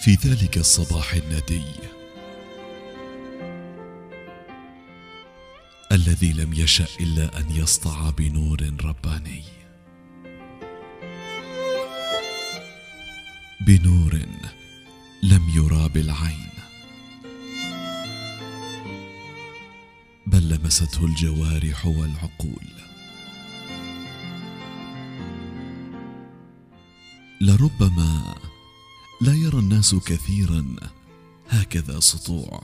في ذلك الصباح الندي. الذي لم يشأ إلا أن يسطع بنور رباني. بنور لم يرى بالعين. بل لمسته الجوارح والعقول. لربما لا يرى الناس كثيرا هكذا سطوع.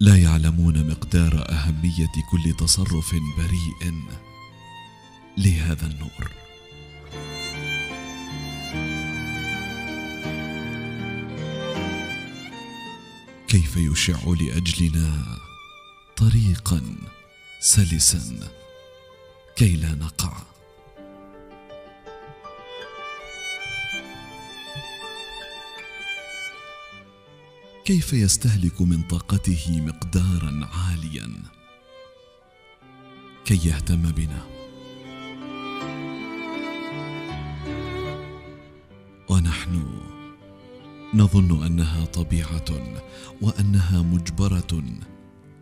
لا يعلمون مقدار أهمية كل تصرف بريء لهذا النور. كيف يشع لأجلنا طريقا سلسا كي لا نقع؟ كيف يستهلك من طاقته مقدارا عاليا؟ كي يهتم بنا. ونحن نظن أنها طبيعة وأنها مجبرة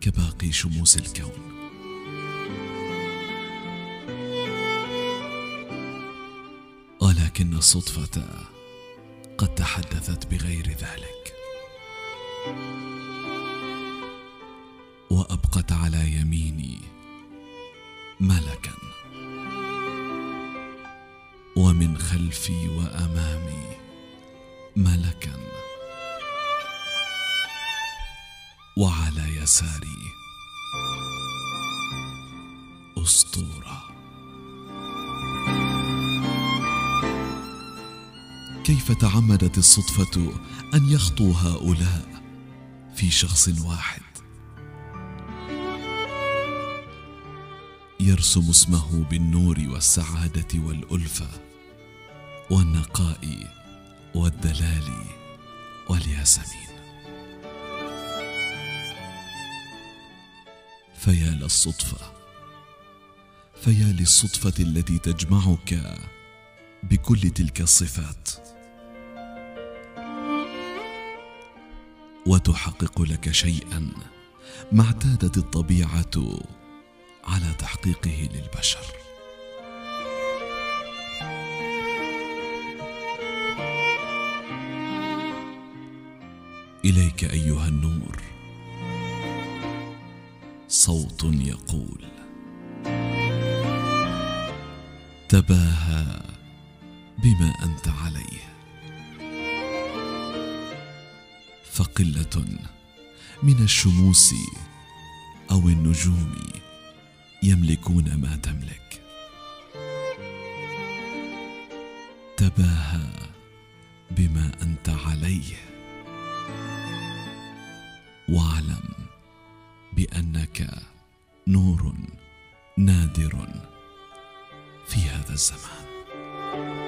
كباقي شموس الكون. ولكن الصدفة قد تحدثت بغير ذلك. وأبقت على يميني ملكا. ومن خلفي وأمامي ملكا. وعلى يساري أسطورة. كيف تعمدت الصدفة أن يخطو هؤلاء؟ في شخص واحد. يرسم اسمه بالنور والسعادة والألفة والنقاء والدلال والياسمين. فيا للصدفة فيا للصدفة التي تجمعك بكل تلك الصفات. وتحقق لك شيئا ما اعتادت الطبيعة على تحقيقه للبشر. إليك أيها النور. صوت يقول. تباهى بما أنت عليه. فقلة من الشموس أو النجوم يملكون ما تملك. تباهى بما أنت عليه. واعلم بأنك نور نادر في هذا الزمان.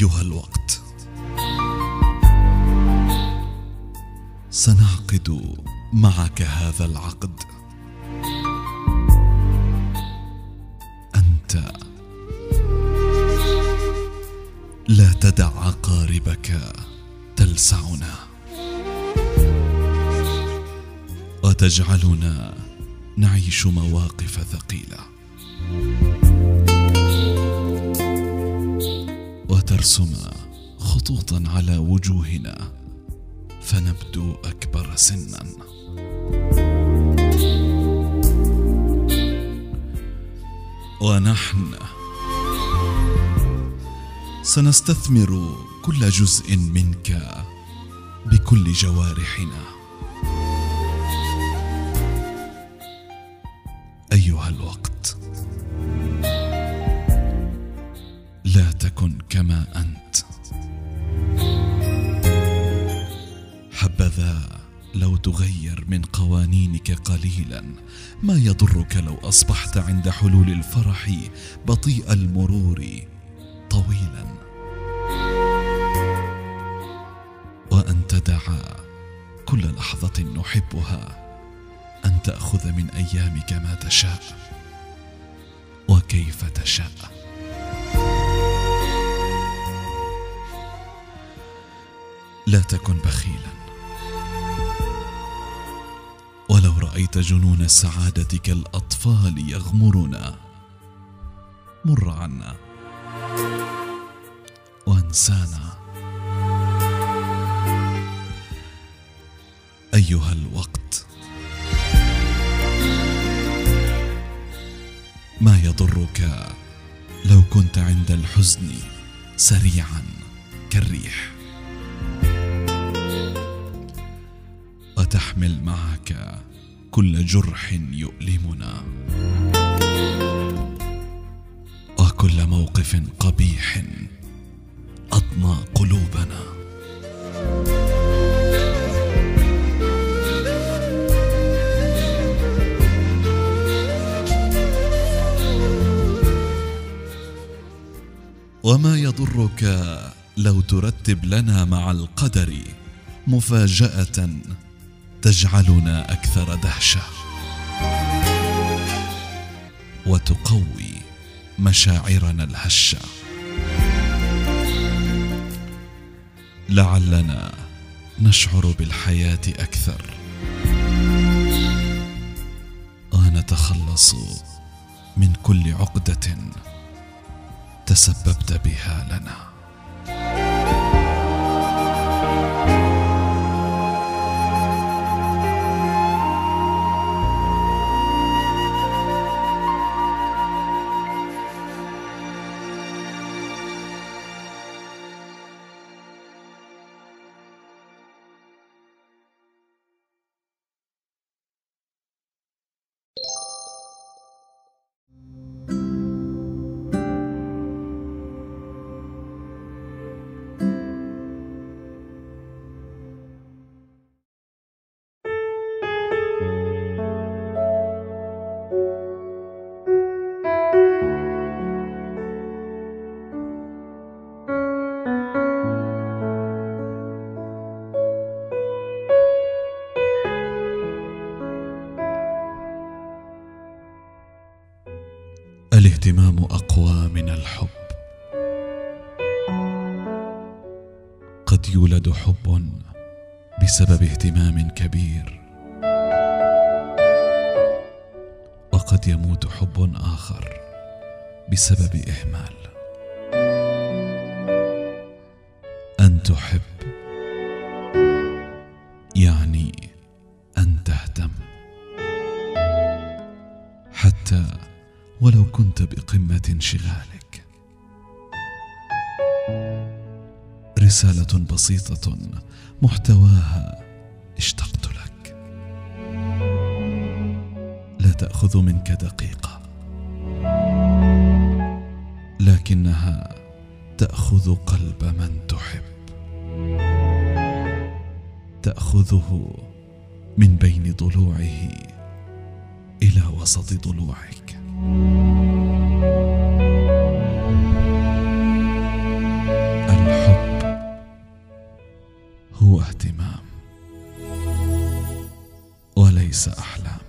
أيها الوقت. سنعقد معك هذا العقد. أنت لا تدع عقاربك تلسعنا. وتجعلنا نعيش مواقف ثقيلة. وترسم خطوطا على وجوهنا فنبدو أكبر سنا. ونحن سنستثمر كل جزء منك بكل جوارحنا. أيها الوقت. كما أنت. حبذا لو تغير من قوانينك قليلا ما يضرك لو أصبحت عند حلول الفرح بطيء المرور طويلا. وأن تدع كل لحظة نحبها أن تأخذ من أيامك ما تشاء. وكيف تشاء. لا تكن بخيلا. ولو رأيت جنون السعاده كالاطفال يغمرنا مر عنا وانسانا. أيها الوقت ما يضرك لو كنت عند الحزن سريعا كالريح. وتحمل معك كل جرح يؤلمنا. وكل موقف قبيح اضنى قلوبنا. وما يضرك لو ترتب لنا مع القدر مفاجأة تجعلنا أكثر دهشة. وتقوي مشاعرنا الهشة. لعلنا نشعر بالحياة أكثر. ونتخلص من كل عقدة تسببت بها لنا. اقوى من الحب. قد يولد حب بسبب اهتمام كبير. وقد يموت حب آخر بسبب إهمال. أن تحب ولو كنت بقمة انشغالك رسالة بسيطة محتواها اشتقت لك. لا تأخذ منك دقيقة. لكنها تأخذ قلب من تحب. تأخذه من بين ضلوعه إلى وسط ضلوعك. الحب هو اهتمام وليس أحلام.